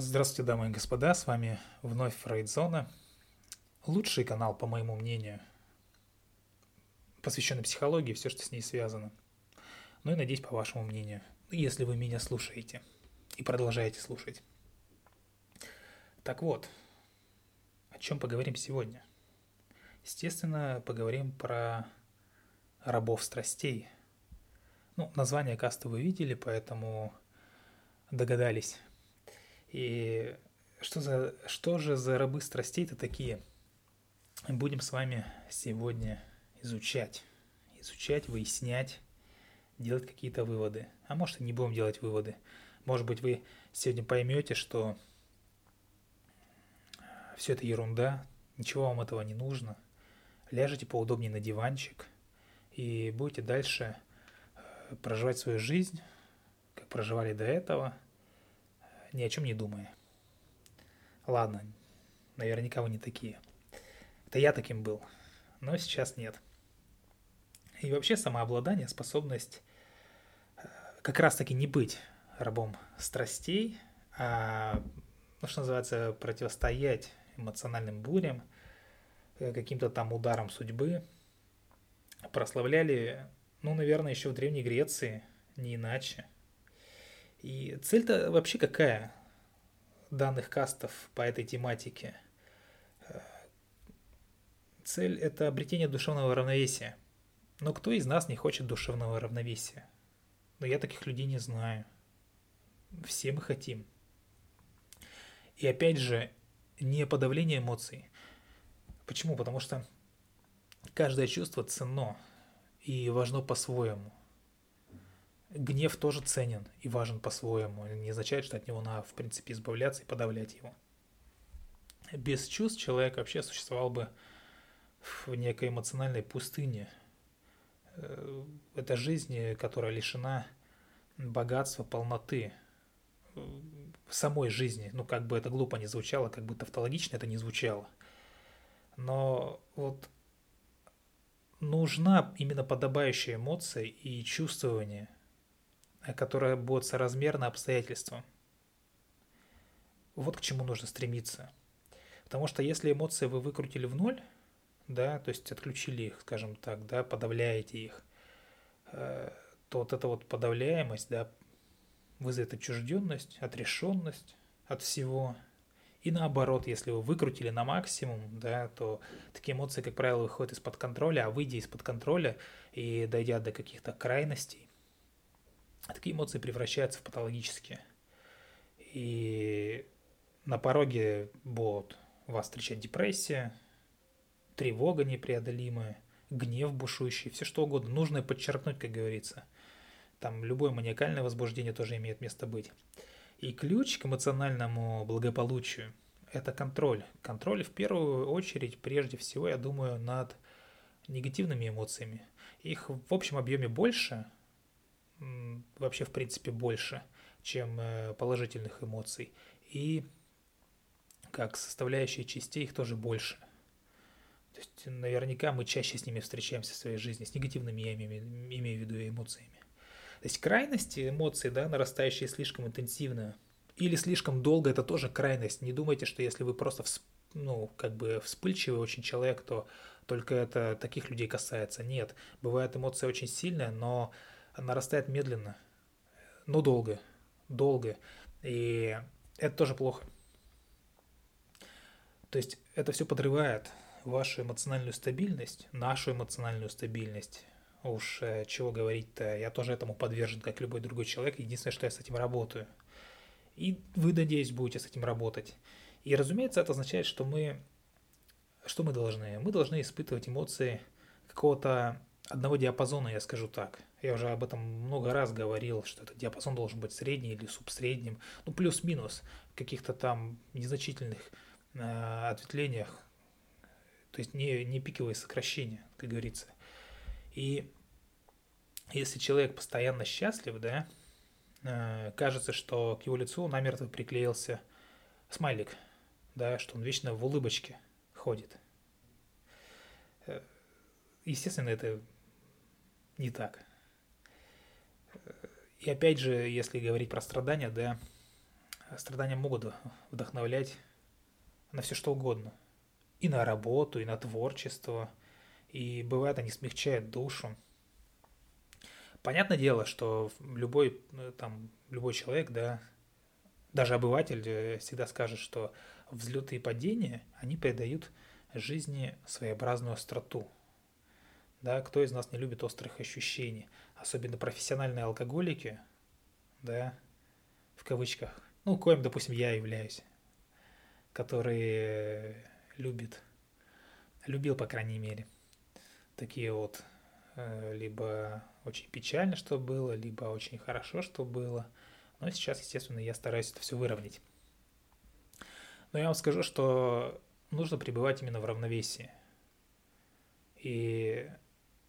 Здравствуйте, дамы и господа, с вами вновь Фрейдзона. Лучший канал, по моему мнению, посвященный психологии, все, что с ней связано. Ну и надеюсь, по вашему мнению, если вы меня слушаете и продолжаете слушать. Так вот, о чем поговорим сегодня? Естественно, поговорим про рабов страстей. Ну, название каста вы видели, поэтому догадались. И что, за, что же за рабы страстей-то такие? Будем с вами сегодня изучать. Изучать, выяснять, делать какие-то выводы. А может и не будем делать выводы. Может быть вы сегодня поймете, что все это ерунда, ничего вам этого не нужно. Ляжете поудобнее на диванчик и будете дальше э, проживать свою жизнь, как проживали до этого – ни о чем не думая. Ладно, наверняка вы не такие. Это я таким был, но сейчас нет. И вообще самообладание, способность э, как раз-таки не быть рабом страстей, а, ну, что называется, противостоять эмоциональным бурям, э, каким-то там ударам судьбы, прославляли, ну, наверное, еще в Древней Греции, не иначе – и цель-то вообще какая данных кастов по этой тематике? Э, цель – это обретение душевного равновесия. Но кто из нас не хочет душевного равновесия? Но я таких людей не знаю. Все мы хотим. И опять же, не подавление эмоций. Почему? Потому что каждое чувство ценно и важно по-своему гнев тоже ценен и важен по-своему. Не означает, что от него надо, в принципе, избавляться и подавлять его. Без чувств человек вообще существовал бы в некой эмоциональной пустыне. Э, это жизнь, которая лишена богатства, полноты в самой жизни. Ну, как бы это глупо не звучало, как бы тавтологично это не звучало. Но вот нужна именно подобающая эмоция и чувствование – которая будет соразмерна обстоятельствам. Вот к чему нужно стремиться. Потому что если эмоции вы выкрутили в ноль, да, то есть отключили их, скажем так, да, подавляете их, э, то вот эта вот подавляемость, да, вызовет отчужденность, отрешенность от всего. И наоборот, если вы выкрутили на максимум, да, то такие эмоции, как правило, выходят из-под контроля, а выйдя из-под контроля и дойдя до каких-то крайностей, такие эмоции превращаются в патологические. И на пороге будет вас встречать депрессия, тревога непреодолимая, гнев бушующий, все что угодно. Нужно подчеркнуть, как говорится. Там любое маниакальное возбуждение тоже имеет место быть. И ключ к эмоциональному благополучию – это контроль. Контроль в первую очередь, прежде всего, я думаю, над негативными эмоциями. Их в общем объеме больше, вообще в принципе больше, чем э, положительных эмоций. И как составляющие частей их тоже больше. То есть наверняка мы чаще с ними встречаемся в своей жизни, с негативными, я имею, имею в виду эмоциями. То есть крайности эмоций, да, нарастающие слишком интенсивно или слишком долго, это тоже крайность. Не думайте, что если вы просто, ну, как бы вспыльчивый очень человек, то только это таких людей касается. Нет, бывает эмоция очень сильная, но нарастает медленно, но долго, долго. И это тоже плохо. То есть это все подрывает вашу эмоциональную стабильность, нашу эмоциональную стабильность. Уж э, чего говорить-то, я тоже этому подвержен, как любой другой человек. Единственное, что я с этим работаю. И вы, надеюсь, будете с этим работать. И, разумеется, это означает, что мы... Что мы должны? Мы должны испытывать эмоции какого-то одного диапазона, я скажу так. Я уже об этом много раз говорил, что этот диапазон должен быть средний или субсредним, ну плюс-минус в каких-то там незначительных э, ответвлениях, то есть не, не пиковые сокращения, как говорится. И если человек постоянно счастлив, да, э, кажется, что к его лицу намертво приклеился смайлик, да, что он вечно в улыбочке ходит. Э, естественно, это не так. И опять же, если говорить про страдания, да, страдания могут вдохновлять на все что угодно. И на работу, и на творчество. И бывает, они смягчают душу. Понятное дело, что любой, э, там, любой человек, да, даже обыватель э, всегда скажет, что взлеты и падения, они придают жизни своеобразную остроту. Да, кто из нас не любит острых ощущений? Особенно профессиональные алкоголики, да, в кавычках, ну, коим, допустим, я являюсь, который любит, любил, по крайней мере, такие вот, э, либо очень печально, что было, либо очень хорошо, что было. Но сейчас, естественно, я стараюсь это все выровнять. Но я вам скажу, что нужно пребывать именно в равновесии. И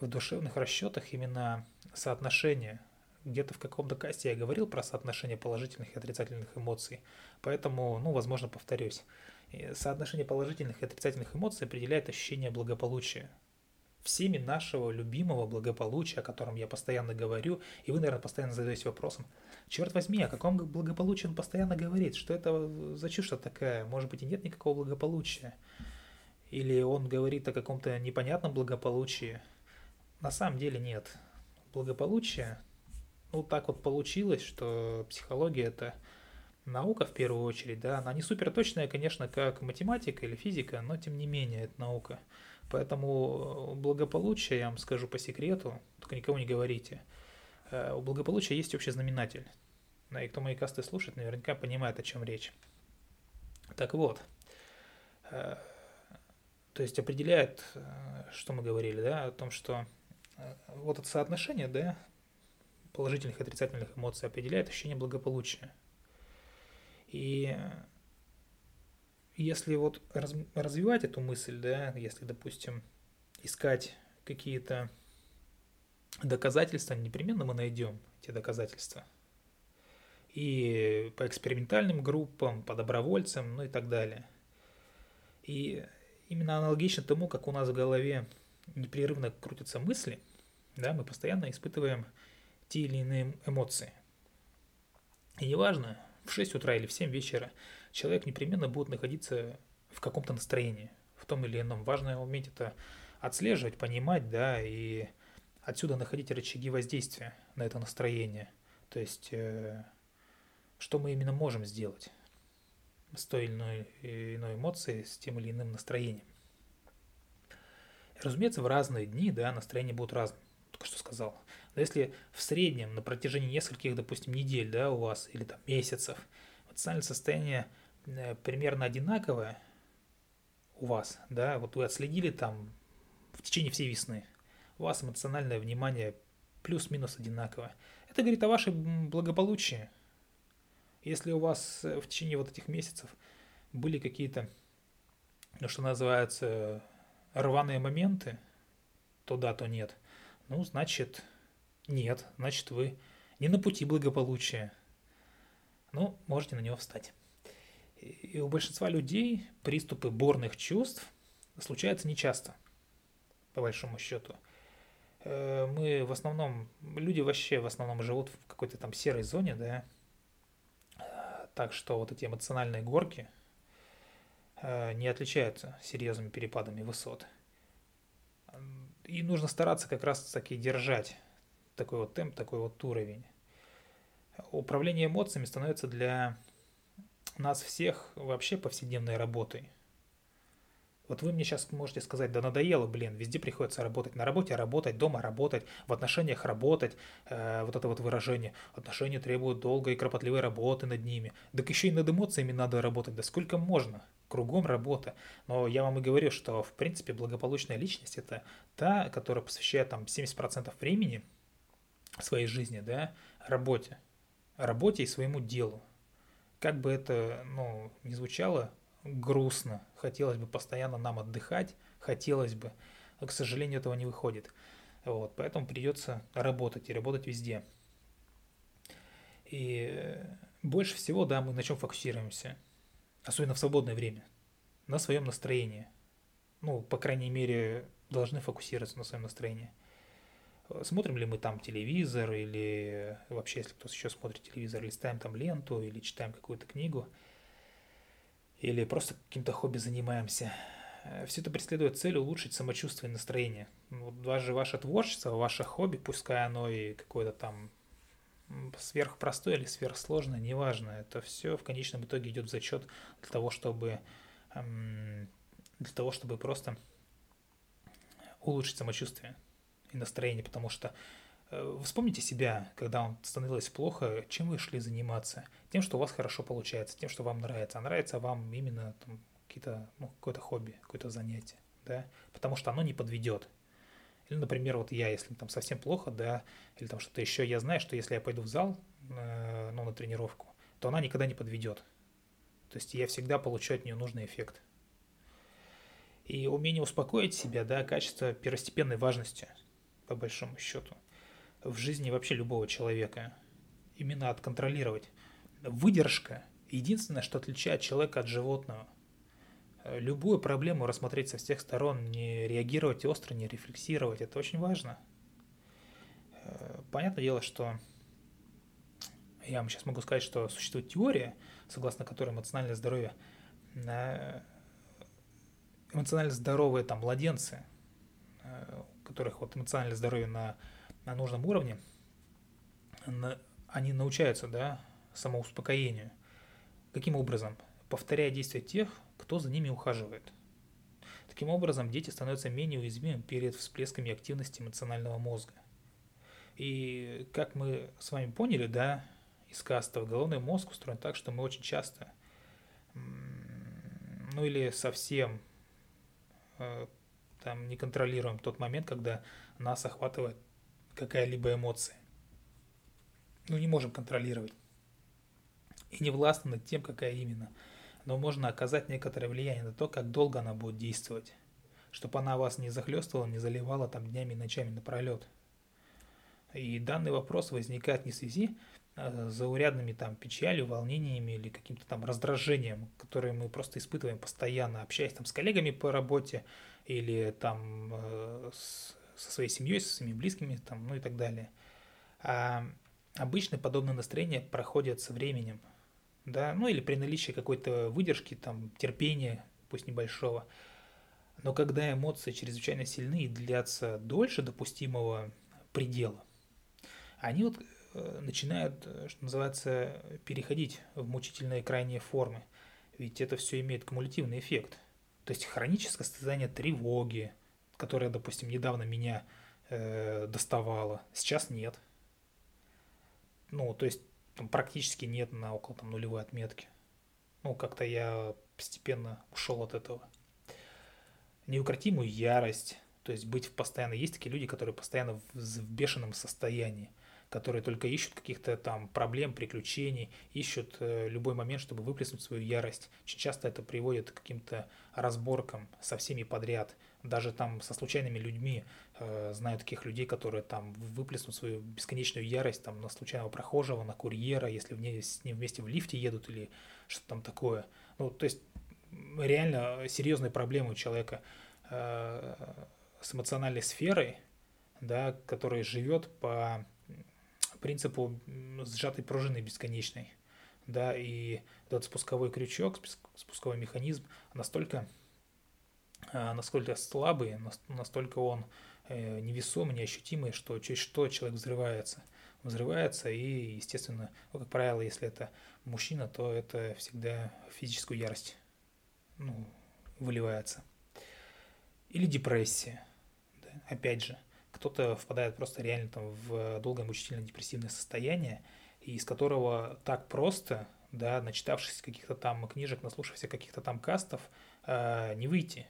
в душевных расчетах именно соотношение. Где-то в каком-то касте я говорил про соотношение положительных и отрицательных эмоций. Поэтому, ну, возможно, повторюсь. соотношение положительных и отрицательных эмоций определяет ощущение благополучия. Всеми нашего любимого благополучия, о котором я постоянно говорю, и вы, наверное, постоянно задаетесь вопросом, черт возьми, о каком благополучии он постоянно говорит? Что это за чушь такая? Может быть, и нет никакого благополучия? Или он говорит о каком-то непонятном благополучии? На самом деле нет. Благополучие, ну так вот получилось, что психология это наука в первую очередь, да, она не супер точная, конечно, как математика или физика, но тем не менее это наука. Поэтому благополучие, я вам скажу по секрету, только никому не говорите, э, у благополучия есть общий знаменатель. И кто мои касты слушает, наверняка понимает, о чем речь. Так вот, э, то есть определяет, э, что мы говорили, да, о том, что Э, вот это соотношение, да, положительных и отрицательных эмоций определяет ощущение благополучия. И если вот раз, развивать эту мысль, да, если, допустим, искать какие-то доказательства, непременно мы найдем эти доказательства. И по экспериментальным группам, по добровольцам, ну и так далее. И именно аналогично тому, как у нас в голове непрерывно крутятся мысли – да, мы постоянно испытываем те или иные эмоции. И неважно, в 6 утра или в 7 вечера человек непременно будет находиться в каком-то настроении, в том или ином. Важно уметь это отслеживать, понимать, да, и отсюда находить рычаги воздействия на это настроение. То есть, э, что мы именно можем сделать с той или иной, иной эмоцией, с тем или иным настроением. Разумеется, в разные дни, да, настроение будет разным только что сказал. Но если в среднем на протяжении нескольких, допустим, недель, да, у вас, или там месяцев, эмоциональное состояние э, примерно одинаковое у вас, да, вот вы отследили там в течение всей весны, у вас эмоциональное внимание плюс-минус одинаковое. Это говорит о вашем благополучии. Если у вас э, в течение вот этих месяцев были какие-то, ну, что называется, рваные моменты, то да, то нет – ну, значит, нет, значит, вы не на пути благополучия. Ну, можете на него встать. И у большинства людей приступы борных чувств случаются нечасто, по большому счету. Э, мы в основном, люди вообще в основном живут в какой-то там серой зоне, да, так что вот эти эмоциональные горки э, не отличаются серьезными перепадами высот – и нужно стараться как раз таки держать такой вот темп, такой вот уровень. Управление эмоциями становится для нас всех вообще повседневной работой. Вот вы мне сейчас можете сказать, да надоело, блин, везде приходится работать. На работе работать, дома работать, в отношениях работать. Э, вот это вот выражение. Отношения требуют долгой и кропотливой работы над ними. Так еще и над эмоциями надо работать. Да сколько можно? Кругом работа. Но я вам и говорю, что в принципе благополучная личность это та, которая посвящает там 70% времени своей жизни, да, работе. Работе и своему делу. Как бы это, ну, не звучало грустно, хотелось бы постоянно нам отдыхать, хотелось бы, но, к сожалению, этого не выходит. Вот, поэтому придется работать и работать везде. И больше всего, да, мы на чем фокусируемся – особенно в свободное время, на своем настроении. Ну, по крайней мере, должны фокусироваться на своем настроении. смотрим ли мы там телевизор или вообще, если кто-то еще смотрит телевизор, листаем там ленту или читаем какую-то книгу, или просто каким-то хобби занимаемся. Э, Все это преследует цель улучшить самочувствие и настроение. Даже ваше творчество, ваше хобби, пускай оно и какое-то там сверхпростое или сверхсложное, неважно, это все в конечном итоге идет в зачет для того, чтобы эм, для того, чтобы просто улучшить самочувствие и настроение, потому что э, Вспомните себя, когда вам становилось плохо, чем вы шли заниматься? Тем, что у вас хорошо получается, тем, что вам нравится. А нравится вам именно там, какие-то, ну, какое-то хобби, какое-то занятие, да, потому что оно не подведет. Или, например, вот я, если там совсем плохо, да, или там что-то еще, я знаю, что если я пойду в зал, э, ну, на тренировку, то она никогда не подведет. То есть я всегда получу от нее нужный эффект. И умение успокоить себя, да, качество первостепенной важности, по большому счету, в жизни вообще любого человека. Именно отконтролировать. Выдержка – единственное, что отличает человека от животного. Любую проблему рассмотреть со всех сторон, не реагировать остро, не рефлексировать – это очень важно. Понятное дело, что я вам сейчас могу сказать, что существует теория, согласно которой эмоциональное здоровье эмоционально здоровые там младенцы, э, у которых вот эмоциональное здоровье на, на нужном уровне, на, они научаются, да, самоуспокоению. Каким образом? Повторяя действия тех, кто за ними ухаживает. Таким образом, дети становятся менее уязвимыми перед всплесками активности эмоционального мозга. И как мы с вами поняли, да, из кастов, головной мозг устроен так, что мы очень часто, ну или совсем Э, там не контролируем тот момент, когда нас охватывает какая-либо эмоция. Ну, не можем контролировать. И не властны над тем, какая именно. Но можно оказать некоторое влияние на то, как долго она будет действовать. Чтобы она вас не захлестывала, не заливала там днями и ночами напролет. И данный вопрос возникает не в связи Э, заурядными там печалью, волнениями или каким-то там раздражением, которые мы просто испытываем постоянно, общаясь там с коллегами по работе или там э, с, со своей семьей, со своими близкими, там, ну и так далее. А обычно подобное настроение проходит со временем, да, ну или при наличии какой-то выдержки, там, терпения, пусть небольшого. Но когда эмоции чрезвычайно сильны и длятся дольше допустимого предела, они вот Э, начинают, э, что называется, переходить в мучительные крайние формы. Ведь это все имеет кумулятивный эффект. То есть хроническое состояние тревоги, которое, допустим, недавно меня э, доставало, сейчас нет. Ну, то есть там, практически нет на около там, нулевой отметки. Ну, как-то я постепенно ушел от этого. Неукротимую ярость, то есть быть в постоянно... Есть такие люди, которые постоянно в, в бешеном состоянии которые только ищут каких-то там проблем, приключений, ищут э, любой момент, чтобы выплеснуть свою ярость. Очень часто это приводит к каким-то разборкам со всеми подряд. Даже там со случайными людьми э, знаю таких людей, которые там выплеснут свою бесконечную ярость там на случайного прохожего, на курьера, если в с ним вместе в лифте едут или что-то там такое. Ну, то есть реально серьезные проблемы у человека э, с эмоциональной сферой, да, который живет по принципу сжатой пружины бесконечной. Да, и этот спусковой крючок, спусковой механизм настолько, насколько слабый, настолько он э, невесомый, неощутимый, что через что человек взрывается. Взрывается и, естественно, ну, как правило, если это мужчина, то это всегда физическую ярость ну, выливается. Или депрессия. Да, опять же, кто-то впадает просто реально там в долгое мучительно депрессивное состояние, из которого так просто, да, начитавшись каких-то там книжек, наслушавшись каких-то там кастов, э, не выйти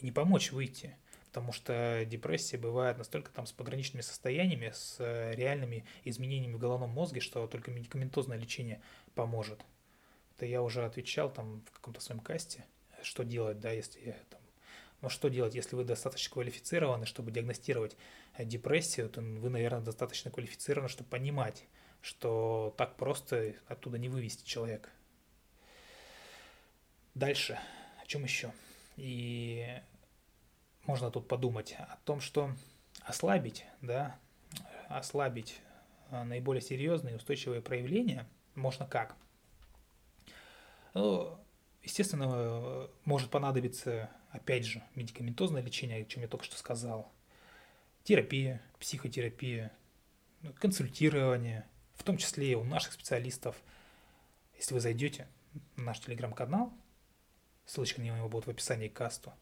и не помочь выйти. Потому что депрессия бывает настолько там с пограничными состояниями, с э, реальными изменениями в головном мозге, что только медикаментозное лечение поможет. Это я уже отвечал там в каком-то своем касте, что делать, да, если там, но что делать, если вы достаточно квалифицированы, чтобы диагностировать э, депрессию, то вы, наверное, достаточно квалифицированы, чтобы понимать, что так просто оттуда не вывести человека. Дальше, о чем еще? И можно тут подумать о том, что ослабить, да, ослабить а, наиболее серьезные устойчивые проявления можно как? Ну, естественно, может понадобиться, опять же, медикаментозное лечение, о чем я только что сказал, терапия, психотерапия, консультирование, в том числе и у наших специалистов. Если вы зайдете на наш телеграм-канал, ссылочка на него будет в описании к касту,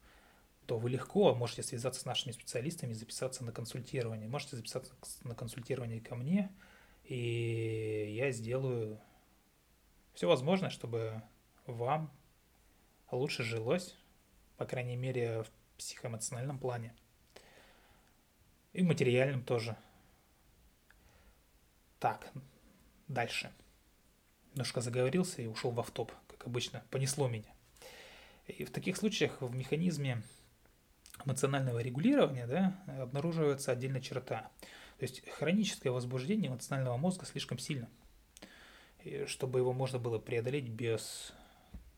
то вы легко можете связаться с нашими специалистами записаться на консультирование. Можете записаться на консультирование ко мне, и я сделаю все возможное, чтобы вам лучше жилось, по крайней мере, в психоэмоциональном плане. И в материальном тоже. Так, дальше. Немножко заговорился и ушел в автоп, как обычно, понесло меня. И в таких случаях в механизме эмоционального регулирования да, обнаруживается отдельная черта. То есть хроническое возбуждение эмоционального мозга слишком сильно, чтобы его можно было преодолеть без,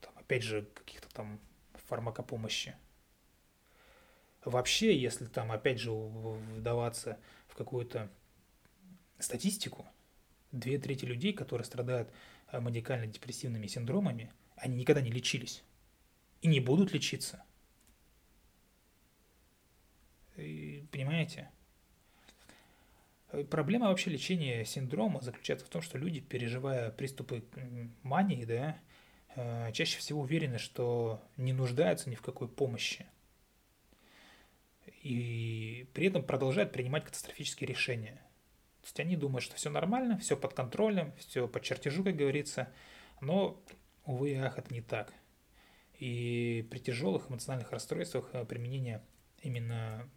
там, опять же, каких-то там фармакопомощи. Вообще, если там, опять же, вдаваться в какую-то статистику, две трети людей, которые страдают э, маниакально-депрессивными синдромами, они никогда не лечились и не будут лечиться. И, понимаете? Проблема вообще лечения синдрома заключается в том, что люди, переживая приступы мании, да, э, чаще всего уверены, что не нуждаются ни в какой помощи. И при этом продолжают принимать катастрофические решения. То есть они думают, что все нормально, все под контролем, все по чертежу, как говорится. Но, увы и ах, это не так. И при тяжелых эмоциональных расстройствах э, применение именно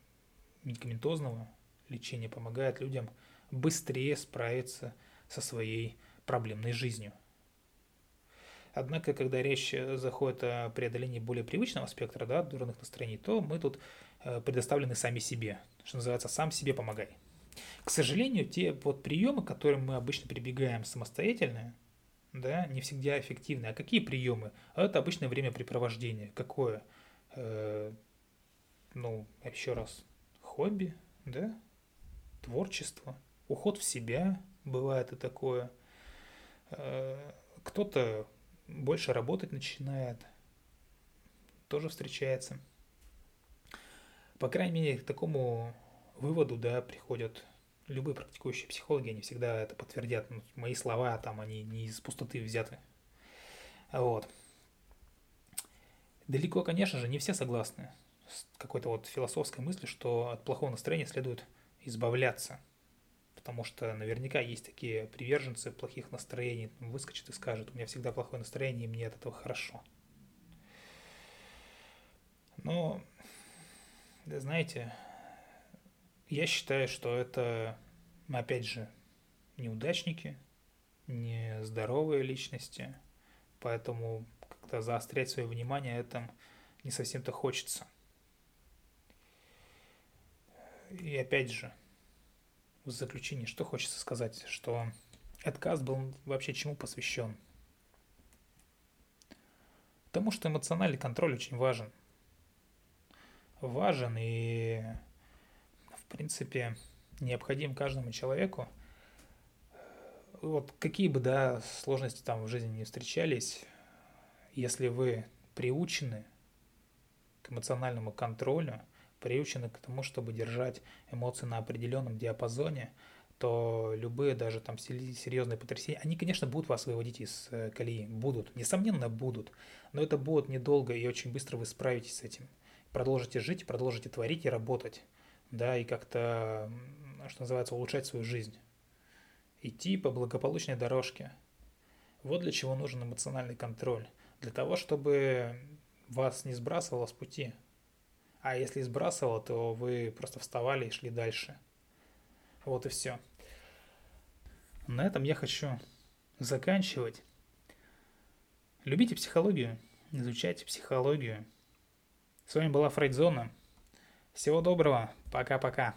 медикаментозного лечения помогает людям быстрее справиться со своей проблемной жизнью. Однако, когда речь заходит о преодолении более привычного спектра да, дурных настроений, то мы тут э, предоставлены сами себе. Что называется, сам себе помогай. К сожалению, те вот приемы, к которым мы обычно прибегаем самостоятельно, да, не всегда эффективны. А какие приемы? А это обычное времяпрепровождение. Какое? Э, ну, еще раз, хобби, да, творчество, уход в себя, бывает и такое. Э, кто-то больше работать начинает, тоже встречается. По крайней мере, к такому выводу, да, приходят любые практикующие психологи, они всегда это подтвердят. Ну, мои слова там, они не из пустоты взяты. Вот. Далеко, конечно же, не все согласны какой-то вот философской мыслью, что от плохого настроения следует избавляться. Потому что наверняка есть такие приверженцы плохих настроений, выскочат и скажут, у меня всегда плохое настроение, и мне от этого хорошо. Но, знаете, я считаю, что это, опять же, неудачники, нездоровые личности, поэтому как-то заострять свое внимание этом не совсем-то хочется. И опять же, в заключение, что хочется сказать, что отказ был вообще чему посвящен? Потому что эмоциональный контроль очень важен. Важен и принципе, необходим каждому человеку. Вот какие бы, да, сложности там в жизни не встречались, если вы приучены к эмоциональному контролю, приучены к тому, чтобы держать эмоции на определенном диапазоне, то любые даже там серьезные потрясения, они, конечно, будут вас выводить из э, колеи, будут, несомненно, будут, но это будет недолго и очень быстро вы справитесь с этим. Продолжите жить, продолжите творить и работать да, и как-то, что называется, улучшать свою жизнь. Идти по благополучной дорожке. Вот для чего нужен эмоциональный контроль. Для того, чтобы вас не сбрасывало с пути. А если сбрасывало, то вы просто вставали и шли дальше. Вот и все. На этом я хочу заканчивать. Любите психологию, изучайте психологию. С вами была Фрейдзона. Всего доброго. Пока-пока.